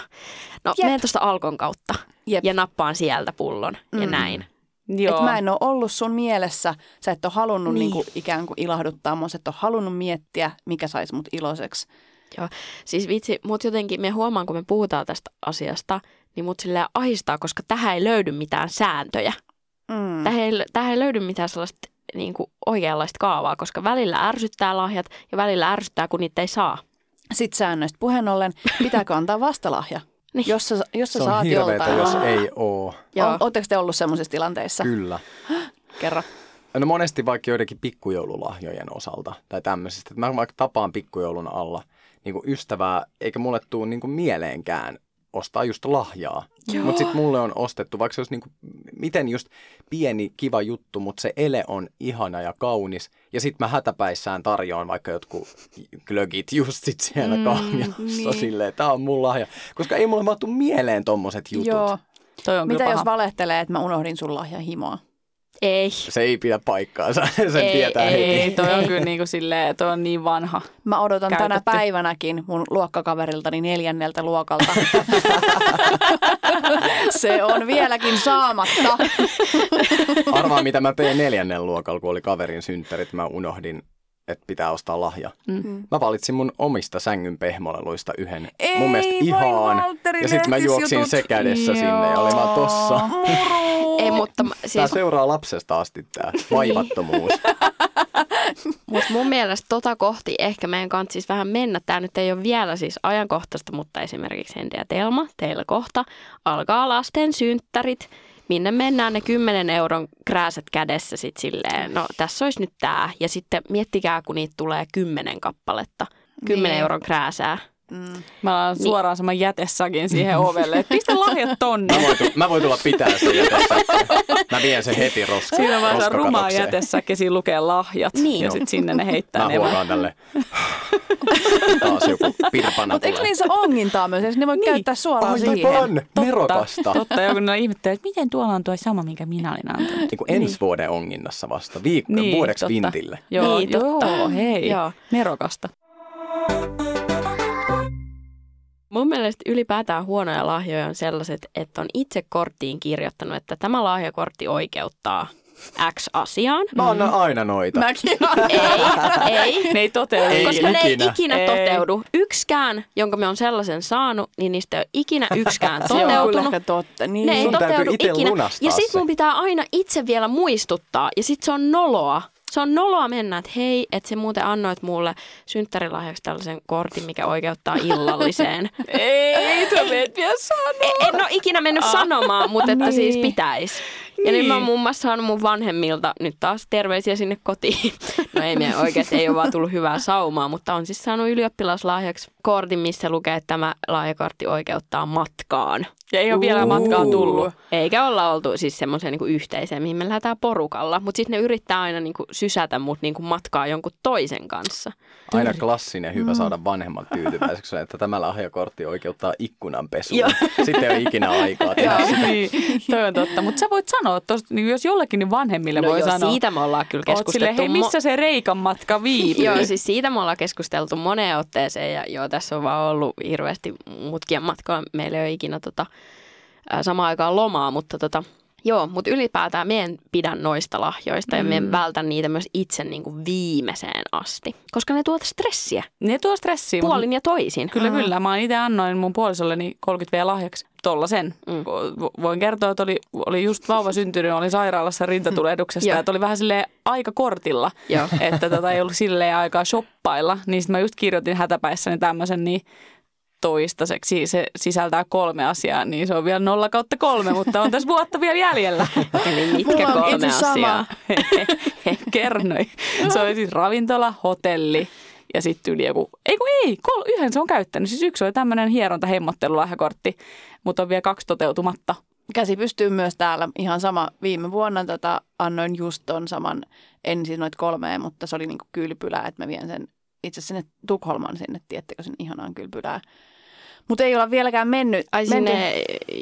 No, Jep. menen tuosta Alkon kautta Jep. ja nappaan sieltä pullon ja Mm. näin. Joo. Et mä en ole ollut sun mielessä, sä et ole halunnut Niin. niin. niinku ikään kuin ilahduttaa mua, sä et ole halunnut miettiä, mikä saisi mut iloiseksi. Siis vitsi, mut jotenkin me huomaan, kun me puhutaan tästä asiasta, niin mut silleen ahistaa, koska tähän ei löydy mitään sääntöjä. Mm. Tähän ei, tähän ei löydy mitään sellaista niin kuin oikeanlaista kaavaa, koska välillä ärsyttää lahjat ja välillä ärsyttää, kun niitä ei saa. Sitten säännöistä puheen ollen, pitääkö antaa vastalahja? Niin. Jos sä, jos sä Se on saat hirveetä, joltain. jos ei oo. Joo. On, Oletteko te ollut semmoisessa tilanteessa? Kyllä. Kerro. No monesti vaikka joidenkin pikkujoululahjojen osalta tai tämmöisistä. Että Mä vaikka tapaan pikkujoulun alla niin kuin ystävää, eikä mulle tule niin kuin mieleenkään ostaa just lahjaa. Mutta sitten mulle on ostettu, vaikka se olisi niin kuin, miten just pieni, kiva juttu, mutta se ele on ihana ja kaunis. Ja sitten mä hätäpäissään tarjoan vaikka jotkut glögit just sit siellä mm, kahvilassa niin. silleen, tää on mun lahja. Koska ei mulle vaan tuu mieleen tommoset jutut. Joo. Toi on Mitä kyllä jos paha. valehtelee, että mä unohdin sun lahjan himoa? Ei. Se ei pidä paikkaansa, sen Ei, tietää ei, heti. Ei, toi on kyllä niinku silleen, toi on niin vanha. Mä odotan tänä Käytetty. päivänäkin mun luokkakaveriltani neljänneltä luokalta. Se on vieläkin saamatta. Arvaa, mitä mä tein neljännen luokalla, kun oli kaverin synttärit. Mä unohdin, että pitää ostaa lahja. Mm. Mä valitsin mun omista sängyn pehmoleluista yhden. Ei, mun mielestä. Valtteri, Ja sitten mä juoksin jutut. se kädessä sinne ja oli vaan tossa. Muru. Ei, mutta siis, seuraa lapsesta asti tää vaivattomuus. mut mun mielestä tota kohti ehkä meidän kanssa siis vähän mennä. Tämä nyt ei ole vielä siis ajankohtaista, mutta esimerkiksi Hendi ja Telma, teillä kohta alkaa lasten synttärit. Minne mennään ne 10 euron krääsät kädessä sitten silleen, no tässä olisi nyt tämä. Ja sitten miettikää, kun niitä tulee 10 kappaletta, 10 Niin. euron krääsää. Mm. Mä oon suoraan saman jätessakin siihen ovelle, että pistä lahjat tonne. Mä voin, tu- mä voin tulla pitää sitä jätessä. Mä vien sen heti roska, Siinä vaan se rumaa jätessäkin, siinä lukee lahjat Niin. ja sitten sinne ne heittää Mä ne huokaan tälle. Taas joku pirpana Mutta eikö niissä ongintaa myös? Eikö ne voi Niin. käyttää suoraan siihen? Aivan, nerokasta. Totta, joku ne ihmettelee, että miten tuolla on tuo sama, minkä minä olin antanut. Niin kuin ensi vuoden onginnassa vasta, viikko, Niin, vuodeksi totta. vintille. Joo, Niin, joo, totta. hei, Joo. nerokasta. Mun mielestä ylipäätään huonoja lahjoja on sellaiset, että on itse korttiin kirjoittanut, että tämä lahjakortti oikeuttaa X asiaan. Mä annan aina noita. Mäkin Ei, ei. Ne ei toteudu. Ei koska ne ei ikinä. ikinä Ei. toteudu. Yksikään, jonka me on sellaisen saanut, niin niistä ei ole ikinä yksikään Se on toteutunut. totta. Niin. Ne ei Sun toteudu ikinä. Ja sit mun pitää aina itse vielä muistuttaa. Ja sit se on noloa. Se on noloa mennä, että hei, että se muuten annoit mulle synttärilahjaksi tällaisen kortin, mikä oikeuttaa illalliseen. Ei, sä meet vielä sanoa. E- en ole ikinä mennyt sanomaan, mutta että Niin. siis pitäisi. Ja niin. nyt mä oon Niin. muun muassa saanut mun vanhemmilta nyt taas terveisiä sinne kotiin. No ei meidän oikeasti, ei ole vaan tullut hyvää saumaa, mutta on siis saanut ylioppilaslahjaksi kortin, missä lukee, että tämä lahjakortti oikeuttaa matkaan. Ja ei ole vielä matkaa tullut. Eikä olla oltu siis semmoiseen niinku yhteiseen, mihin me lähdetään porukalla. Mutta sitten ne yrittää aina niinku sysätä mut niinku matkaa jonkun toisen kanssa. Aina klassinen hyvä saada vanhemmat tyytyväiseksi, että tämä lahjakortti oikeuttaa ikkunanpesuun. Joo. Sitten ei ole ikinä aikaa tehdä Joo, sitä. niin, toi on totta. Mutta sä voit sanoa, tosta, niin jos jollekin, niin vanhemmille No voi joo, sanoa. siitä me ollaan kyllä keskusteltu. silleen, hei, missä se reikan matka viipyy? Joo, siis siitä me ollaan keskusteltu moneen otteeseen ja joo, tässä on vaan ollut hirveästi mutkien matkaa. Meillä ei ole ikinä tota, samaan aikaan lomaa, mutta tota, joo, mutta ylipäätään me en pidä noista lahjoista ja me Mm. vältän niitä myös itse niin kuin viimeiseen asti, koska ne tuota stressiä Ne tuo stressiä. puolin ja toisin. Kyllä, kyllä. Mä itse annoin mun puolisolleni 30 V lahjaksi tollasen. Mm. Mm. Voin kertoa, että oli, oli just vauva syntynyt, oli sairaalassa rintatulehduksesta, Joo. että oli vähän sille aika kortilla, Joo. että tota, ei ollut silleen aikaa shoppailla. Niin sit mä just kirjoitin hätäpäissäni tämmöisen, niin toistaiseksi se sisältää kolme asiaa, niin se on vielä nolla kautta kolme, mutta on tässä vuotta vielä jäljellä. Eli mitkä on kolme asiaa? Kernoi. Se oli siis ravintola, hotelli ja sitten yli joku, ei kun ei, kol, yhden se on käyttänyt. Siis yksi oli tämmöinen hieronta hemmottelulahjakortti, mutta on vielä kaksi toteutumatta. Käsi pystyy myös täällä. Ihan sama. Viime vuonna tota, annoin just ton saman, en siis noit kolmeen, mutta se oli niinku kylpylää, että mä vien sen itse sinne Tukholman sinne, tiettekö sen ihanaan kylpylää. Mutta ei olla vieläkään mennyt. Ai sinne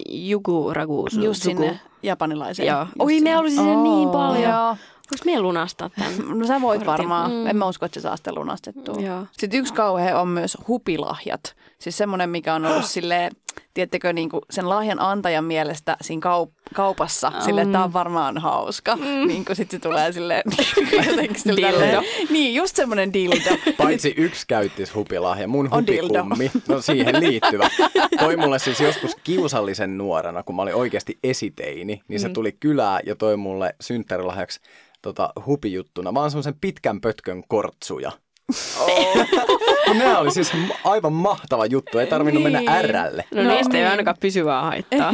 Jugu Ragusu. just sinne japanilaiseen. Joo. Oi, me sinne. halusin sinne niin Oo, paljon. Joo. Voinko me lunastaa tämän? No sä voit kortin? varmaan. Mm. Mm. En mä usko, että se saa sitä lunastettua. Joo. Sitten yksi kauhe on myös hupilahjat. Siis semmoinen, mikä on ollut silleen, tiedättekö, niin kuin sen lahjan antajan mielestä siinä kaup- kaupassa, mm. silleen, että tämä on varmaan hauska. Mm. Niin kuin sitten se tulee silleen, jotenkin sille Dildo. tälleen- Niin, just semmoinen dildo. Paitsi yksi käyttis hupilahja, mun hupikummi, no siihen liittyvä, toi mulle siis joskus kiusallisen nuorena, kun mä olin oikeasti esiteini, niin se tuli kylään ja toi mulle synttärilahjaksi tota, hupijuttuna, vaan semmoisen pitkän pötkön kortsuja. Kun nämä oli siis aivan mahtava juttu, ei tarvinnut mennä Niin. ärälle. No, No no niistä ei niin. ainakaan pysyvää haittaa.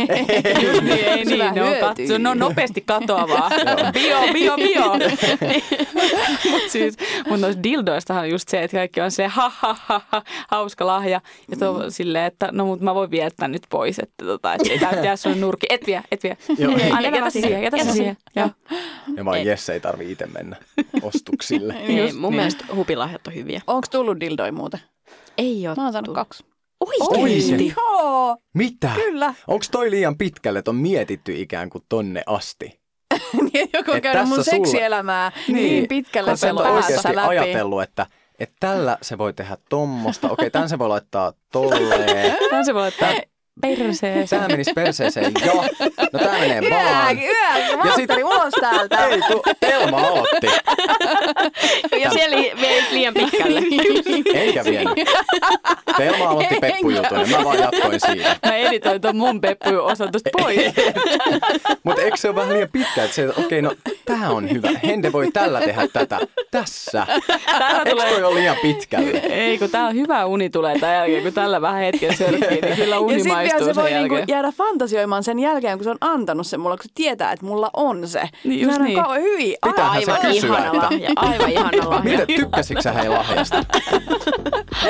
Just niin, ei Se niin, ne on, katso, ne on nopeasti katoavaa. bio, bio, bio. Mutta siis, mut noista dildoistahan on just se, että kaikki on se ha, ha, ha, ha hauska lahja. Ja tuo mm. silleen, että no mut mä voin viedä tän nyt pois, että tota, et ei tää jää sun nurkki. Et vie, et vie. Joo, ei. Anna, jätä se siihen, jätä se siihen. Joo. Ja vaan Jesse ei tarvi itse mennä ostuksille. Ei, mun niin. mielestä hupilahjat on hyviä. Onko tullut dildoi muuten? Ei ole Mä oon saanut kaksi. Oikeesti? Joo, Mitä? kyllä. Onko toi liian pitkälle, että on mietitty ikään kuin tonne asti? Niin, Joku on Et käynyt mun tässä sulla- seksielämää niin, niin pitkälle sen et ole päässä oikeasti läpi. ajatellut, että, että tällä se voi tehdä tommosta. Okei, tämän se voi laittaa tolleen. Tän se voi laittaa perseeseen. Tämä menisi perseeseen ja. No tää menee vaan. Mä Ja sit- ajattelin ulos täältä. Ei, kun Elma aloitti. Ja siellä li- vei liian pitkälle. Eikä vienyt. Telma aloitti peppujutun ja mä vaan jatkoin siitä. Mä editoin ton mun peppujen osan tosta pois. Mutta eikö se ole vähän liian pitkä, että se, että okei, no Tämä on hyvä. Hende voi tällä tehdä tätä. Tässä. Täällä Eikö toi ole liian pitkälle? Ei, kun tää on hyvä uni tulee tämän jälkeen, kun tällä vähän hetken sörkkii, niin kyllä uni sitten vielä se voi niinku jäädä fantasioimaan sen jälkeen, kun se on antanut sen mulle, kun se tietää, että mulla on se. Niin just on niin. kauhean hyvin. Pitäähän se Aivan kysyä, ihana että- lahja. Aivan ihana lahja. Miten, tykkäsitkö sä hei lahjasta?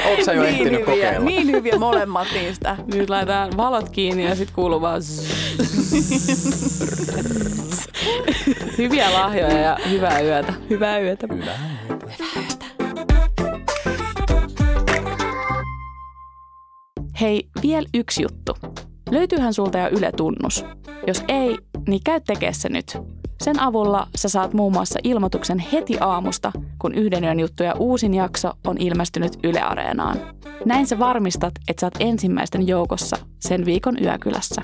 Oletko sä jo niin ehtinyt hyviä, kokeilla? niin hyviä molemmat niistä. Nyt laitetaan valot kiinni ja sitten kuuluu vaan Hyviä lahjoja ja hyvää yötä. Hyvää yötä. Hei, vielä yksi juttu. Löytyyhän sulta jo Yle Tunnus? Jos ei, niin käy tekee se nyt. Sen avulla sä saat muun muassa ilmoituksen heti aamusta, kun yhden yön juttuja uusin jakso on ilmestynyt Yle Areenaan. Näin sä varmistat, että sä oot ensimmäisten joukossa sen viikon yökylässä.